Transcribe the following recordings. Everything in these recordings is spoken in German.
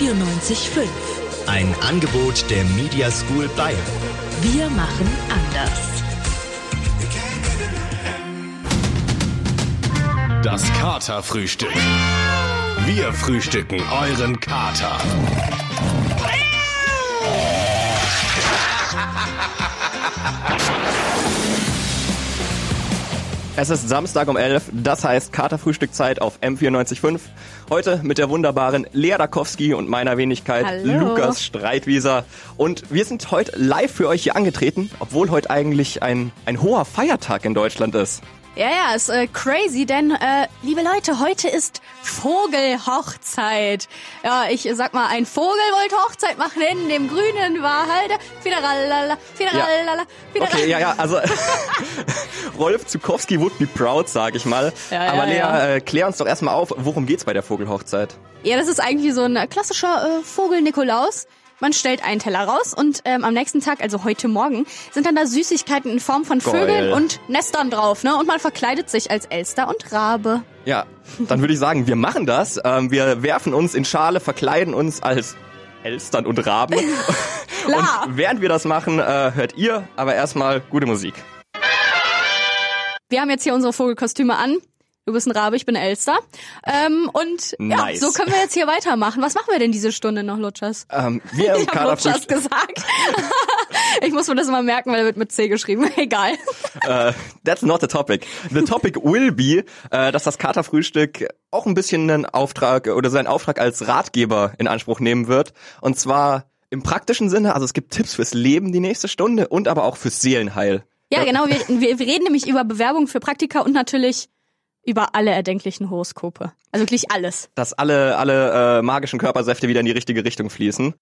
M945. Ein Angebot der Media School Bayern. Wir machen anders. Das Katerfrühstück. Wir frühstücken euren Kater. Es ist Samstag um 11, das heißt Katerfrühstückzeit auf M945. Heute mit der wunderbaren Lea Dakowski und meiner Wenigkeit Hallo. Lukas Streitwieser. Und wir sind heute live für euch hier angetreten, obwohl heute eigentlich ein, ein hoher Feiertag in Deutschland ist. Ja, ja, ist äh, crazy, denn äh, liebe Leute, heute ist Vogelhochzeit. Ja, ich sag mal, ein Vogel wollte Hochzeit machen in dem grünen Wald. Fideralala, fideralala, fideralala. Okay, ja, ja, also Rolf Zukowski would be proud, sag ich mal. Ja, ja, Aber Lea, ja. Äh, klär uns doch erstmal auf, worum geht's bei der Vogelhochzeit? Ja, das ist eigentlich so ein klassischer äh, Vogel-Nikolaus. Man stellt einen Teller raus und ähm, am nächsten Tag, also heute Morgen, sind dann da Süßigkeiten in Form von Geil. Vögeln und Nestern drauf, ne? Und man verkleidet sich als Elster und Rabe. Ja, dann würde ich sagen, wir machen das. Ähm, wir werfen uns in Schale, verkleiden uns als Elstern und Raben. Klar. Und während wir das machen, äh, hört ihr aber erstmal gute Musik. Wir haben jetzt hier unsere Vogelkostüme an. Du bist ein Rabe, ich bin Elster. Ähm, und ja, Nice. so können wir jetzt hier weitermachen. Was machen wir denn diese Stunde noch, Lutschers? Ähm, wir Ich habe Lutschers gesagt. ich muss mir das immer merken, weil er wird mit C geschrieben. Egal. äh, that's not the topic. The topic will be, äh, dass das Katerfrühstück auch ein bisschen einen Auftrag oder seinen Auftrag als Ratgeber in Anspruch nehmen wird. Und zwar im praktischen Sinne, also es gibt Tipps fürs Leben die nächste Stunde und aber auch fürs Seelenheil. Ja, genau. Wir, wir, wir reden nämlich über Bewerbung für Praktika und natürlich über alle erdenklichen Horoskope. Also wirklich alles. dass alle, alle äh, magischen Körpersäfte wieder in die richtige Richtung fließen.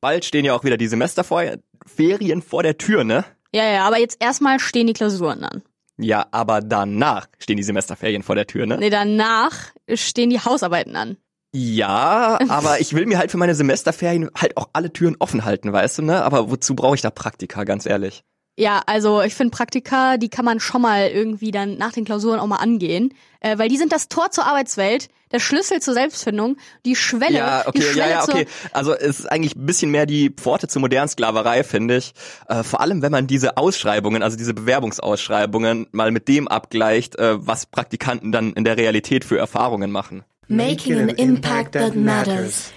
Bald stehen ja auch wieder die Semesterferien vor der Tür, ne? Ja, ja, aber jetzt erstmal stehen die Klausuren an. Ja, aber danach stehen die Semesterferien vor der Tür, ne? Nee, danach stehen die Hausarbeiten an. Ja, aber ich will mir halt für meine Semesterferien halt auch alle Türen offen halten, weißt du, ne? Aber wozu brauche ich da Praktika, ganz ehrlich? Ja, also ich finde Praktika, die kann man schon mal irgendwie dann nach den Klausuren auch mal angehen, äh, weil die sind das Tor zur Arbeitswelt, der Schlüssel zur Selbstfindung, die Schwelle, Ja, die okay, ja, Schwelle ja, zur okay. Also es ist eigentlich ein bisschen mehr die Pforte zur modernen Sklaverei, finde ich. Äh, vor allem, wenn man diese Ausschreibungen, also diese Bewerbungsausschreibungen mal mit dem abgleicht, äh, was Praktikanten dann in der Realität für Erfahrungen machen. Making an impact that matters.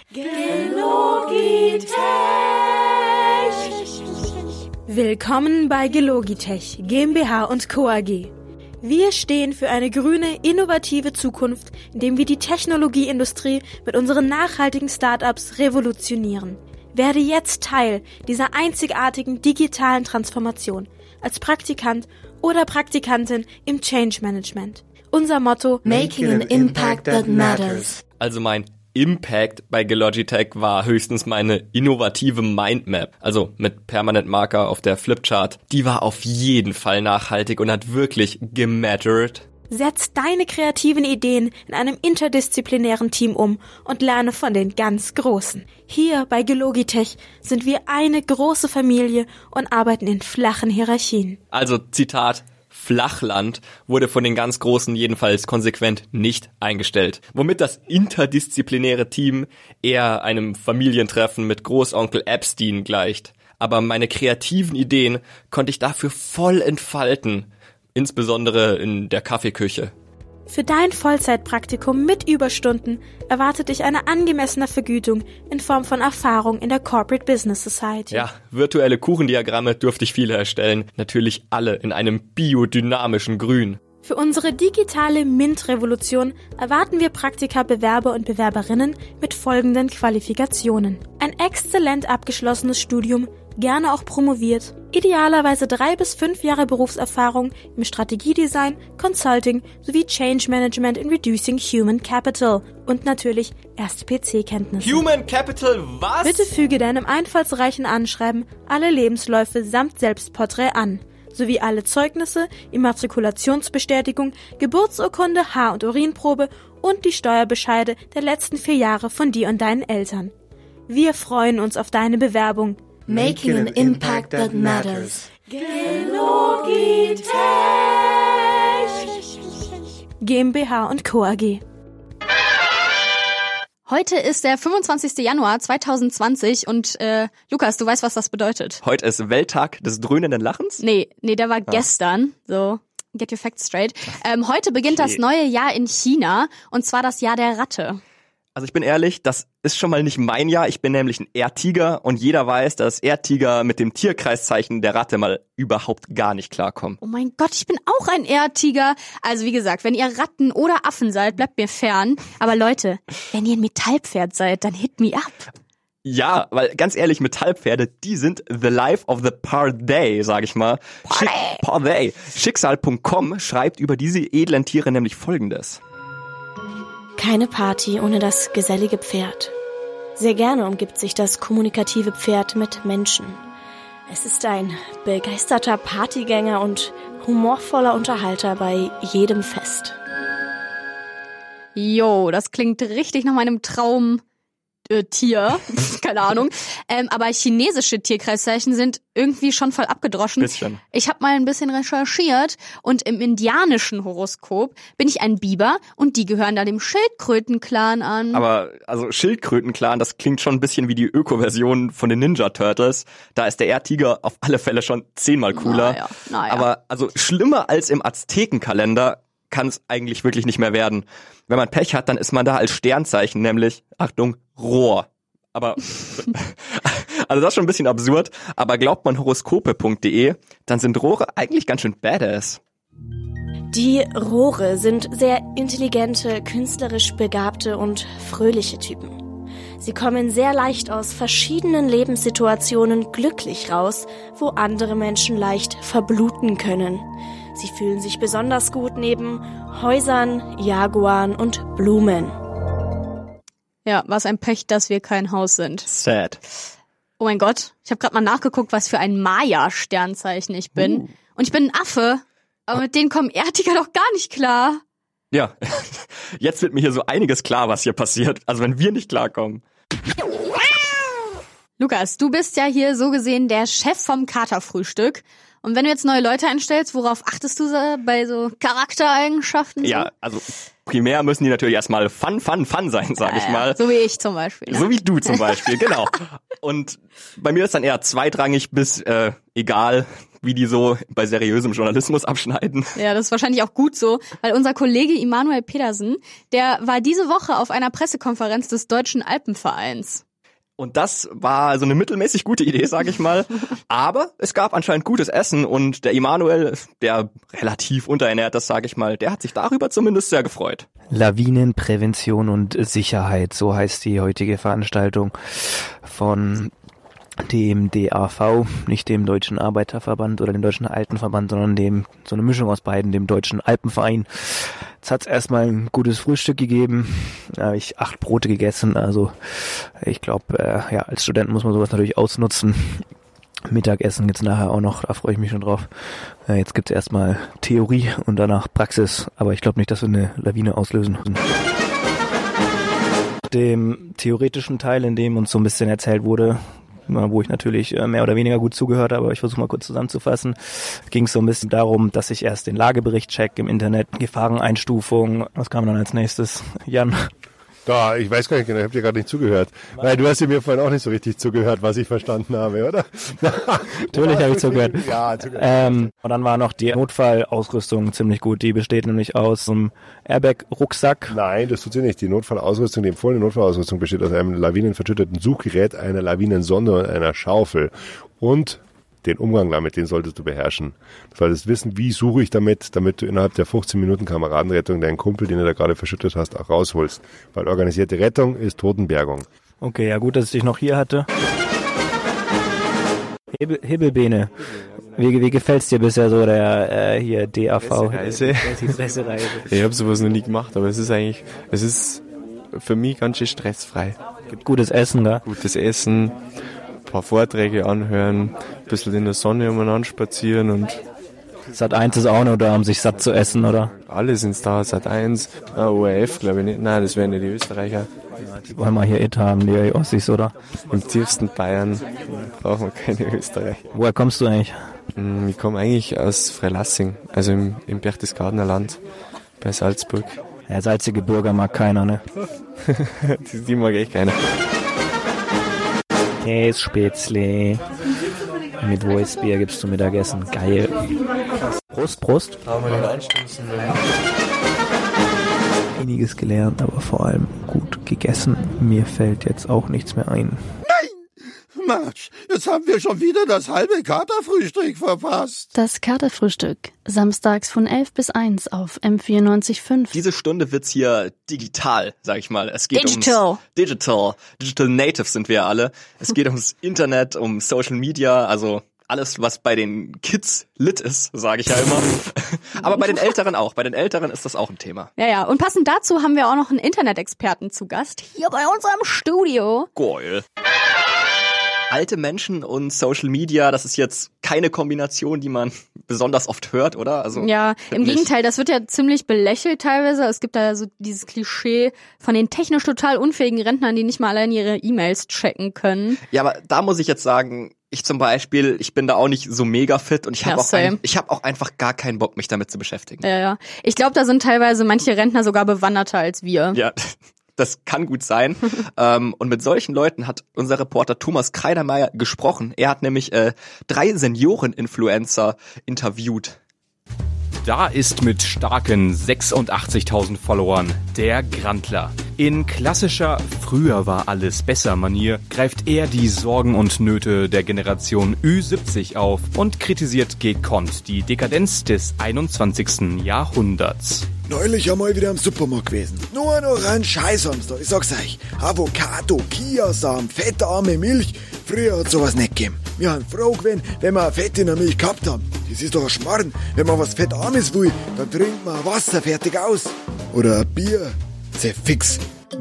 Willkommen bei Gelogitech GmbH und Co. AG. Wir stehen für eine grüne, innovative Zukunft, indem wir die Technologieindustrie mit unseren nachhaltigen Startups revolutionieren. Werde jetzt Teil dieser einzigartigen digitalen Transformation als Praktikant oder Praktikantin im Change Management. Unser Motto Making an impact that matters. Also mein Impact bei Gelogitech war höchstens meine innovative Mindmap, also mit Permanent Marker auf der Flipchart. Die war auf jeden Fall nachhaltig und hat wirklich gemattert. Setz deine kreativen Ideen in einem interdisziplinären Team um und lerne von den ganz Großen. Hier bei Gelogitech sind wir eine große Familie und arbeiten in flachen Hierarchien. Also Zitat Flachland wurde von den ganz Großen jedenfalls konsequent nicht eingestellt, womit das interdisziplinäre Team eher einem Familientreffen mit Großonkel Epstein gleicht. Aber meine kreativen Ideen konnte ich dafür voll entfalten, insbesondere in der Kaffeeküche. Für dein Vollzeitpraktikum mit Überstunden erwartet dich eine angemessene Vergütung in Form von Erfahrung in der Corporate Business Society. Ja, virtuelle Kuchendiagramme dürfte ich viele erstellen, natürlich alle in einem biodynamischen Grün. Für unsere digitale MINT-Revolution erwarten wir Praktika, Bewerber und Bewerberinnen mit folgenden Qualifikationen. Ein exzellent abgeschlossenes Studium, gerne auch promoviert, idealerweise drei bis fünf Jahre Berufserfahrung im Strategiedesign, Consulting sowie Change Management in Reducing Human Capital und natürlich erste PC-Kenntnisse. Human Capital was? Bitte füge deinem einfallsreichen Anschreiben alle Lebensläufe samt Selbstporträt an, sowie alle Zeugnisse, Immatrikulationsbestätigung, Geburtsurkunde, Haar- und Urinprobe und die Steuerbescheide der letzten vier Jahre von dir und deinen Eltern. Wir freuen uns auf deine Bewerbung. Making an impact that matters. GmbH und Co. AG. Heute ist der 25. Januar 2020 und äh, Lukas, du weißt, was das bedeutet. Heute ist Welttag des dröhnenden Lachens. Nee, nee, der war gestern. So, get your facts straight. Ähm, heute beginnt das Okay. neue Jahr in China und zwar das Jahr der Ratte. Also ich bin ehrlich, das ist schon mal nicht mein Jahr. Ich bin nämlich ein Erdtiger und jeder weiß, dass Erdtiger mit dem Tierkreiszeichen der Ratte mal überhaupt gar nicht klarkommen. Oh mein Gott, ich bin auch ein Erdtiger. Also wie gesagt, wenn ihr Ratten oder Affen seid, bleibt mir fern. Aber Leute, wenn ihr ein Metallpferd seid, dann hit me up. Ja, weil ganz ehrlich, Metallpferde, die sind the life of the parday, sag ich mal. Schick, parday. Schicksal.com schreibt über diese edlen Tiere nämlich folgendes. Keine Party ohne das gesellige Pferd. Sehr gerne umgibt sich das kommunikative Pferd mit Menschen. Es ist ein begeisterter Partygänger und humorvoller Unterhalter bei jedem Fest. Jo, das klingt richtig nach meinem Traum. Äh, Tier, keine Ahnung. Ähm, aber chinesische Tierkreiszeichen sind irgendwie schon voll abgedroschen. Bisschen. Ich habe mal ein bisschen recherchiert und im indianischen Horoskop bin ich ein Biber und die gehören da dem Schildkrötenclan an. Aber also Schildkrötenclan, das klingt schon ein bisschen wie die Öko-Version von den Ninja Turtles. Da ist der Erdtiger auf alle Fälle schon zehnmal cooler. Naja, naja. Aber also schlimmer als im Aztekenkalender kann es eigentlich wirklich nicht mehr werden. Wenn man Pech hat, dann ist man da als Sternzeichen, nämlich, Achtung, Rohr. Aber, also das ist schon ein bisschen absurd, aber glaubt man horoskope.de, dann sind Rohre eigentlich ganz schön badass. Die Rohre sind sehr intelligente, künstlerisch begabte und fröhliche Typen. Sie kommen sehr leicht aus verschiedenen Lebenssituationen glücklich raus, wo andere Menschen leicht verbluten können. Sie fühlen sich besonders gut neben Häusern, Jaguaren und Blumen. Ja, was ein Pech, dass wir kein Haus sind. Sad. Oh mein Gott, ich habe gerade mal nachgeguckt, was für ein Maya-Sternzeichen ich bin. Und ich bin ein Affe, aber mit denen kommen Erdtiger doch gar nicht klar. Ja, jetzt wird mir hier so einiges klar, was hier passiert. Also wenn wir nicht klarkommen. Lukas, du bist ja hier so gesehen der Chef vom Katerfrühstück. Und wenn du jetzt neue Leute einstellst, worauf achtest du bei so Charaktereigenschaften? so? Ja, also primär müssen die natürlich erstmal fun, fun, fun sein, sag ich mal. So wie ich zum Beispiel. Ne? So wie du zum Beispiel, genau. Und bei mir ist dann eher zweitrangig bis äh, egal, wie die so bei seriösem Journalismus abschneiden. Ja, das ist wahrscheinlich auch gut so, weil unser Kollege Immanuel Pedersen, der war diese Woche auf einer Pressekonferenz des Deutschen Alpenvereins. Und das war so eine mittelmäßig gute Idee, sag ich mal. Aber es gab anscheinend gutes Essen und der Immanuel, der relativ unterernährt ist, sag ich mal, der hat sich darüber zumindest sehr gefreut. Lawinenprävention und Sicherheit, so heißt die heutige Veranstaltung von dem DAV, nicht dem Deutschen Arbeiterverband oder dem Deutschen Altenverband, sondern dem, so eine Mischung aus beiden, dem Deutschen Alpenverein. Jetzt hat's erstmal ein gutes Frühstück gegeben. Da habe ich acht Brote gegessen, also ich glaube, äh, ja, als Student muss man sowas natürlich ausnutzen. Mittagessen gibt's nachher auch noch, da freue ich mich schon drauf. Äh, jetzt gibt's erstmal Theorie und danach Praxis, aber ich glaube nicht, dass wir eine Lawine auslösen. Dem theoretischen Teil, in dem uns so ein bisschen erzählt wurde, wo ich natürlich äh, mehr oder weniger gut zugehört habe, aber ich versuche mal kurz zusammenzufassen, ging es so ein bisschen darum, dass ich erst den Lagebericht check im Internet, Gefahreneinstufung, was kam dann als nächstes? Jan, Da, ich weiß gar nicht genau, ich habe dir gerade nicht zugehört. Weil du hast ja mir vorhin auch nicht so richtig zugehört, was ich verstanden habe, oder? natürlich habe ich zugehört. Ja, zugehört. Ähm, und dann war noch die Notfallausrüstung ziemlich gut. Die besteht nämlich aus einem Airbag-Rucksack. Nein, das tut sie nicht. Die Notfallausrüstung, die empfohlene Notfallausrüstung besteht aus einem lawinenverschütteten Suchgerät, einer Lawinensonde und einer Schaufel. Und den Umgang damit, den solltest du beherrschen. Du solltest wissen, wie suche ich damit, damit du innerhalb der 15 Minuten Kameradenrettung deinen Kumpel, den du da gerade verschüttet hast, auch rausholst. Weil organisierte Rettung ist Totenbergung. Okay, ja gut, dass ich dich noch hier hatte. Hebel, Hebelbeene. Wie, wie gefällt's dir bisher so der äh, hier DAV? Pressereise. Ich habe sowas noch nie gemacht, aber es ist eigentlich, es ist für mich ganz schön stressfrei. Gibt gutes Essen, da. Gutes Essen, ein paar Vorträge anhören, ein bisschen in der Sonne umeinander spazieren und Sat 1 ist auch noch da, um sich satt zu essen, oder? alle sind da, Sat 1, ah, ORF glaube ich nicht, nein, das wären ja die Österreicher. Die wollen wir hier it haben, die Ossis, oder? Im tiefsten Bayern brauchen wir keine Österreicher. Woher kommst du eigentlich? Hm, Ich komme eigentlich aus Freilassing, also im, im Berchtesgadener Land bei Salzburg. Ja, salzige Burger mag keiner, ne? die, die mag echt keiner. Kässpätzle. Mit Weißbier gibst du Mittagessen. Geil. Prost, Prost. Einiges gelernt, aber vor allem gut gegessen. Mir fällt jetzt auch nichts mehr ein. Mensch, jetzt haben wir schon wieder das halbe Katerfrühstück verpasst. Das Katerfrühstück. Samstags von 11 bis 1 auf M94.5. Diese Stunde wird's hier digital, sag ich mal. Es geht Digital. ums Digital. Digital Natives sind wir alle. Es geht ums Internet, um Social Media, also alles, was bei den Kids lit ist, sage ich ja immer. Aber bei den Älteren auch. Bei den Älteren ist das auch ein Thema. Ja, ja. Und passend dazu haben wir auch noch einen Internet-Experten zu Gast hier bei unserem Studio. Geil. Alte Menschen und Social Media, das ist jetzt keine Kombination, die man besonders oft hört, oder? Also Ja, im nicht. Gegenteil, das wird ja ziemlich belächelt teilweise. Es gibt da so dieses Klischee von den technisch total unfähigen Rentnern, die nicht mal allein ihre E-Mails checken können. Ja, aber da muss ich jetzt sagen, ich zum Beispiel, ich bin da auch nicht so mega fit und ich habe Ja, auch, ein, ich hab auch einfach gar keinen Bock, mich damit zu beschäftigen. Ja, ja. Ich glaube, da sind teilweise manche Rentner sogar bewanderter als wir. Ja, das kann gut sein. ähm, und mit solchen Leuten hat unser Reporter Thomas Kreidermeier gesprochen. Er hat nämlich äh, drei Senioren-Influencer interviewt. Da ist mit starken 86.000 Followern der Grantler. In klassischer Früher war alles besser Manier greift er die Sorgen und Nöte der Generation Ü70 auf und kritisiert gekonnt die Dekadenz des 21. Jahrhunderts. Neulich einmal wieder im Supermarkt gewesen. Nur noch ein Scheiß haben's da. Ich sag's euch. Avocado, Kiasamen, fettarme Milch. Früher hat sowas nicht gegeben. Wir haben froh gewesen, wenn wir Fett in der Milch gehabt haben. Das ist doch ein Schmarrn. Wenn man was Fettarmes will, dann trinkt man Wasser fertig aus. Oder ein Bier. Sehr fix.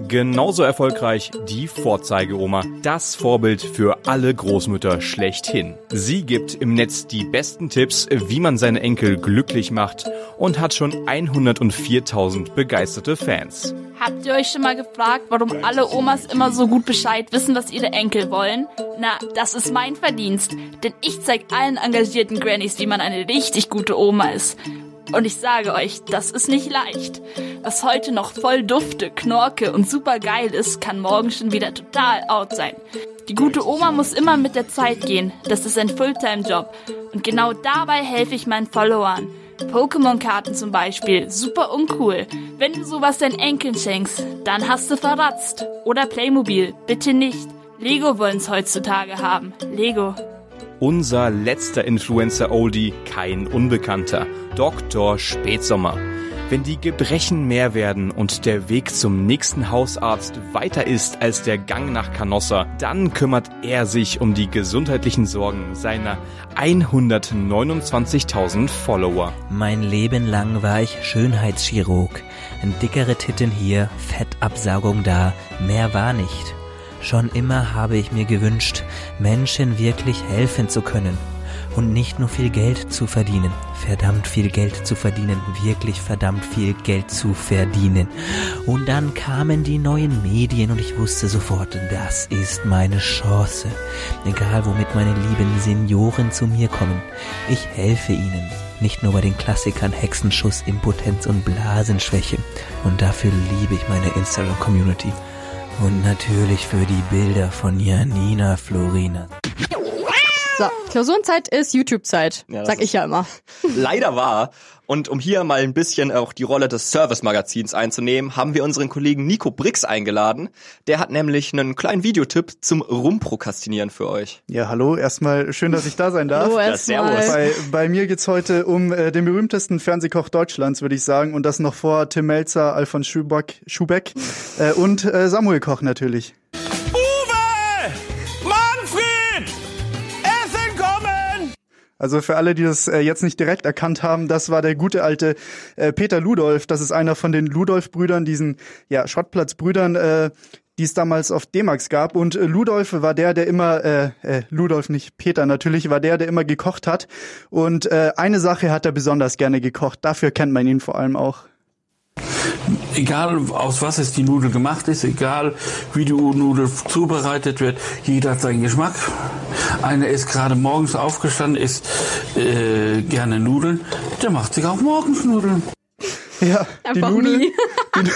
Genauso erfolgreich die Vorzeigeoma, das Vorbild für alle Großmütter schlechthin. Sie gibt im Netz die besten Tipps, wie man seine Enkel glücklich macht und hat schon 104.000 begeisterte Fans. Habt ihr euch schon mal gefragt, warum alle Omas immer so gut Bescheid wissen, was ihre Enkel wollen? Na, das ist mein Verdienst, denn ich zeig allen engagierten Grannies, wie man eine richtig gute Oma ist. Und ich sage euch, das ist nicht leicht. Was heute noch voll dufte, knorke und super geil ist, kann morgen schon wieder total out sein. Die gute Oma muss immer mit der Zeit gehen. Das ist ein Fulltime-Job. Und genau dabei helfe ich meinen Followern. Pokémon-Karten zum Beispiel, super uncool. Wenn du sowas deinen Enkeln schenkst, dann hast du verratzt. Oder Playmobil, bitte nicht. Lego wollen's heutzutage haben. Lego. Unser letzter Influencer-Oldie, kein Unbekannter, Dr. Spätsommer. Wenn die Gebrechen mehr werden und der Weg zum nächsten Hausarzt weiter ist als der Gang nach Canossa, dann kümmert er sich um die gesundheitlichen Sorgen seiner 129.000 Follower. Mein Leben lang war ich Schönheitschirurg. Dickere Titten hier, Fettabsaugung da, mehr war nicht. Schon immer habe ich mir gewünscht, Menschen wirklich helfen zu können und nicht nur viel Geld zu verdienen. Verdammt viel Geld zu verdienen, wirklich verdammt viel Geld zu verdienen. Und dann kamen die neuen Medien und ich wusste sofort, das ist meine Chance. Egal womit meine lieben Senioren zu mir kommen, ich helfe ihnen. Nicht nur bei den Klassikern Hexenschuss, Impotenz und Blasenschwäche. Und dafür liebe ich meine Instagram-Community. Und natürlich für die Bilder von Janina Florina. So, Klausurenzeit ist YouTube-Zeit, Ja, sag ich ja immer. Leider wahr. Und um hier mal ein bisschen auch die Rolle des Service-Magazins einzunehmen, haben wir unseren Kollegen Nico Brix eingeladen. Der hat nämlich einen kleinen Videotipp zum Rumprokrastinieren für euch. Ja, hallo, erstmal schön, dass ich da sein darf. Hallo, Ja, erstmal. servus. Bei, bei mir geht's heute um äh, den berühmtesten Fernsehkoch Deutschlands, würde ich sagen. Und das noch vor Tim Melzer, Alfons Schubeck, Schubeck äh, und äh, Samuel Koch natürlich. Also für alle, die das äh, jetzt nicht direkt erkannt haben, das war der gute alte äh, Peter Ludolf. Das ist einer von den Ludolf-Brüdern, diesen ja, Schrottplatz-Brüdern, äh, die es damals auf D-Max gab. Und äh, Ludolf war der, der immer, äh, äh, Ludolf nicht Peter natürlich, war der, der immer gekocht hat. Und äh, eine Sache hat er besonders gerne gekocht. Dafür kennt man ihn vor allem auch. Egal aus was es die Nudel gemacht ist, egal wie die Nudel zubereitet wird, jeder hat seinen Geschmack. Einer ist gerade morgens aufgestanden, isst äh, gerne Nudeln, der macht sich auch morgens Nudeln. Ja, die Einfach nie. die,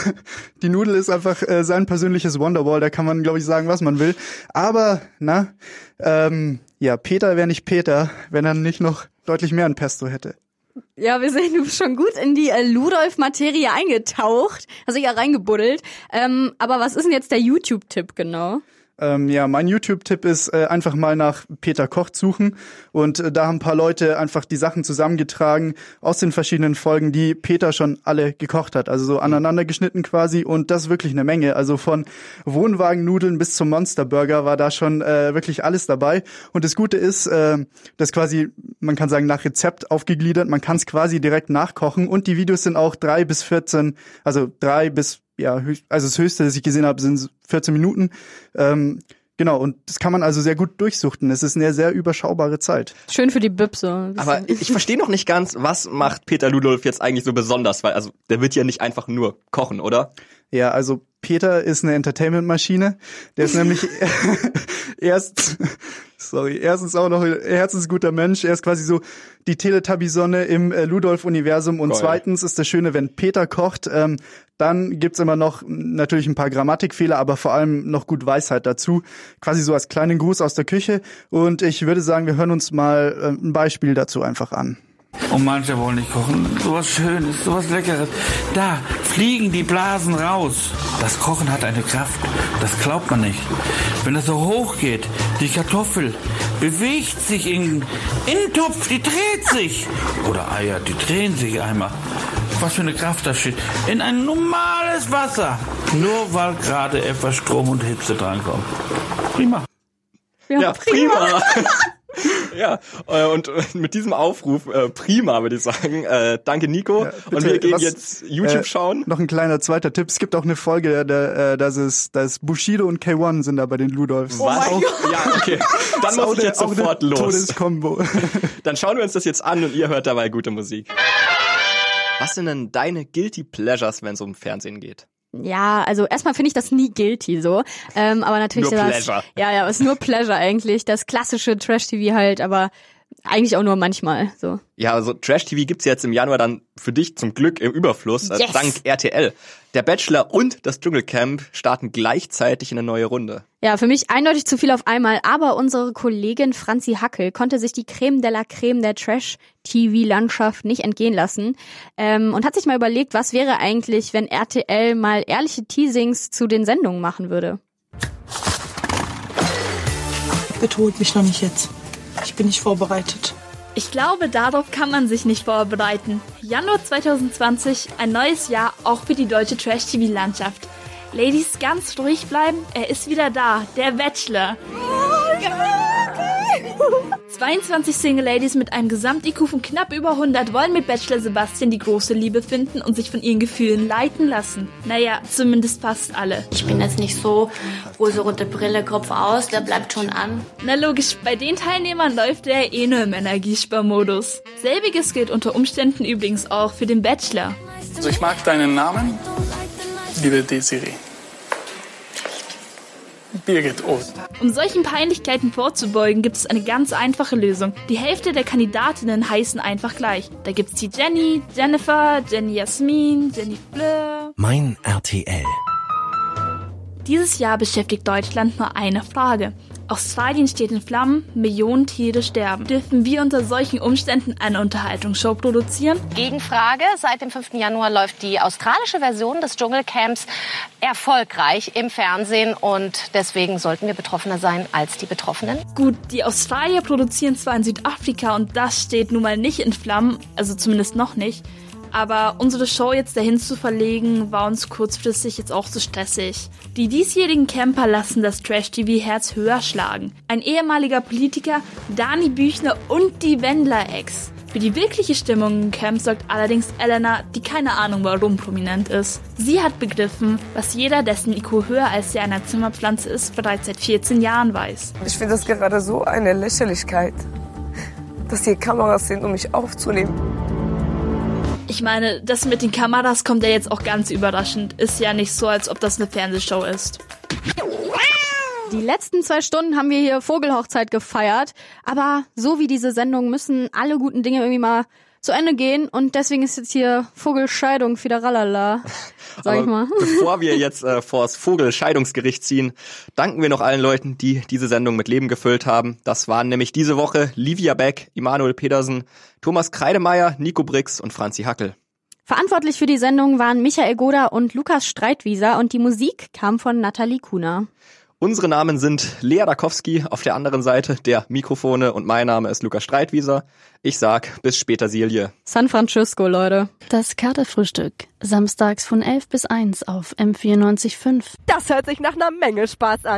die Nudel ist einfach äh, sein persönliches Wonderwall, da kann man, glaube ich, sagen, was man will. Aber, na, ähm, ja, Peter wäre nicht Peter, wenn er nicht noch deutlich mehr an Pesto hätte. Ja, wir bist schon gut in die äh, Ludolf-Materie eingetaucht. Hast dich ja reingebuddelt. Ähm, aber was ist denn jetzt der YouTube-Tipp genau? Ähm, ja, mein YouTube-Tipp ist äh, einfach mal nach Peter Koch suchen. Und äh, da haben ein paar Leute einfach die Sachen zusammengetragen aus den verschiedenen Folgen, die Peter schon alle gekocht hat, also so aneinander geschnitten quasi. Und das ist wirklich eine Menge. Also von Wohnwagennudeln bis zum Monsterburger war da schon äh, wirklich alles dabei. Und das Gute ist, äh, das quasi, man kann sagen, nach Rezept aufgegliedert, man kann es quasi direkt nachkochen. Und die Videos sind auch drei bis 14, also drei bis ja, höchst, also das höchste, das ich gesehen habe, sind 14 Minuten. Ähm, genau, und das kann man also sehr gut durchsuchten. Es ist eine sehr überschaubare Zeit. Schön für die so. Aber ich, ich verstehe noch nicht ganz, was macht Peter Ludolf jetzt eigentlich so besonders, weil also der wird ja nicht einfach nur kochen, oder? Ja, also Peter ist eine Entertainment-Maschine. Der ist nämlich erst, sorry, erstens auch noch ein herzensguter Mensch. Er ist quasi so die Teletubby-Sonne im äh, Ludolf-Universum. Und Geil. zweitens ist das Schöne, wenn Peter kocht, ähm, dann gibt's immer noch natürlich ein paar Grammatikfehler, aber vor allem noch gut Weisheit dazu. Quasi so als kleinen Gruß aus der Küche. Und ich würde sagen, wir hören uns mal äh, ein Beispiel dazu einfach an. Und manche wollen nicht kochen. Sowas Schönes, sowas Leckeres. Da fliegen die Blasen raus. Das Kochen hat eine Kraft. Das glaubt man nicht. Wenn das so hoch geht, die Kartoffel bewegt sich in, in den Topf, die dreht sich. Oder Eier, die drehen sich einmal. Was für eine Kraft da steht. In ein normales Wasser. Nur weil gerade etwas Strom und Hitze drankommt. Prima. Ja, prima. ja, äh, und äh, mit diesem Aufruf, äh, prima, würde ich sagen. Äh, danke, Nico. und Bitte, wir gehen was- jetzt YouTube äh, schauen. Noch ein kleiner zweiter Tipp. Es gibt auch eine Folge, da, das ist, das ist Bushido und K1 sind da bei den Ludolfs. Was? Auch- Ja, okay. Dann muss auch ich jetzt sofort los. Todeskombo. Dann schauen wir uns das jetzt an und ihr hört dabei gute Musik. Was sind denn deine Guilty Pleasures, wenn es um Fernsehen geht? Ja, also erstmal finde ich das nie guilty so, ähm, aber natürlich Nur das, Pleasure. Ja, ja, ist nur Pleasure eigentlich, das klassische Trash-TV halt, aber eigentlich auch nur manchmal so. Ja, also Trash-TV gibt's jetzt im Januar dann für dich zum Glück im Überfluss, äh, Yes. dank RTL. Der Bachelor und das Dschungelcamp starten gleichzeitig in eine neue Runde. Ja, für mich eindeutig zu viel auf einmal, aber unsere Kollegin Franzi Hackel konnte sich die Creme de la Creme der Trash-TV-Landschaft nicht entgehen lassen ähm, und hat sich mal überlegt, was wäre eigentlich, wenn RTL mal ehrliche Teasings zu den Sendungen machen würde. Holt mich noch nicht jetzt. Ich bin nicht vorbereitet. Ich glaube, darauf kann man sich nicht vorbereiten. Januar 2020, ein neues Jahr auch für die deutsche Trash-TV-Landschaft. Ladies, ganz ruhig bleiben, er ist wieder da, der Bachelor. 22 Single Ladies mit einem Gesamt-IQ von knapp über 100 wollen mit Bachelor Sebastian die große Liebe finden und sich von ihren Gefühlen leiten lassen. Naja, zumindest fast alle. Ich bin jetzt nicht so rosarote Brille, Kopf aus, der bleibt schon an. Na logisch, bei den Teilnehmern läuft der eh nur im Energiesparmodus. Selbiges gilt unter Umständen übrigens auch für den Bachelor. Also ich mag deinen Namen, liebe Desiree. Birgit Ost. Um solchen Peinlichkeiten vorzubeugen, gibt es eine ganz einfache Lösung. Die Hälfte der Kandidatinnen heißen einfach gleich. Da gibt's die Jenny, Jennifer, Jenny Jasmin, Jenny Fleur. Mein RTL. Dieses Jahr beschäftigt Deutschland nur eine Frage. Australien steht in Flammen, Millionen Tiere sterben. Dürfen wir unter solchen Umständen eine Unterhaltungsshow produzieren? Gegenfrage. Seit dem 5. Januar läuft die australische Version des Dschungelcamps erfolgreich im Fernsehen und deswegen sollten wir betroffener sein als die Betroffenen. Gut, die Australier produzieren zwar in Südafrika und das steht nun mal nicht in Flammen, also zumindest noch nicht. Aber unsere Show jetzt dahin zu verlegen, war uns kurzfristig jetzt auch zu stressig. Die diesjährigen Camper lassen das Trash-TV-Herz höher schlagen. Ein ehemaliger Politiker, Dani Büchner und die Wendler-Ex. Für die wirkliche Stimmung im Camp sorgt allerdings Elena, die keine Ahnung warum prominent ist. Sie hat begriffen, was jeder, dessen IQ höher als der einer Zimmerpflanze ist, bereits seit 14 Jahren weiß. Ich finde das gerade so eine Lächerlichkeit, dass hier Kameras sind, um mich aufzunehmen. Ich meine, das mit den Kameras kommt ja jetzt auch ganz überraschend. Ist ja nicht so, als ob das eine Fernsehshow ist. Die letzten zwei Stunden haben wir hier Vogelhochzeit gefeiert, aber so wie diese Sendung müssen alle guten Dinge irgendwie mal zu Ende gehen und deswegen ist jetzt hier Vogelscheidung Fideralala, sag Aber ich mal. Bevor wir jetzt äh, vors Vogelscheidungsgericht ziehen, danken wir noch allen Leuten, die diese Sendung mit Leben gefüllt haben. Das waren nämlich diese Woche Livia Beck, Immanuel Pedersen, Thomas Kreidemeier, Nico Brix und Franzi Hackel. Verantwortlich für die Sendung waren Michael Goda und Lukas Streitwieser und die Musik kam von Nathalie Kuna. Unsere Namen sind Lea Dakowski auf der anderen Seite der Mikrofone und mein Name ist Lukas Streitwieser. Ich sag bis später Silje. San Francisco, Leute. Das Katerfrühstück. Samstags von 11 bis 1 auf M94.5. Das hört sich nach einer Menge Spaß an.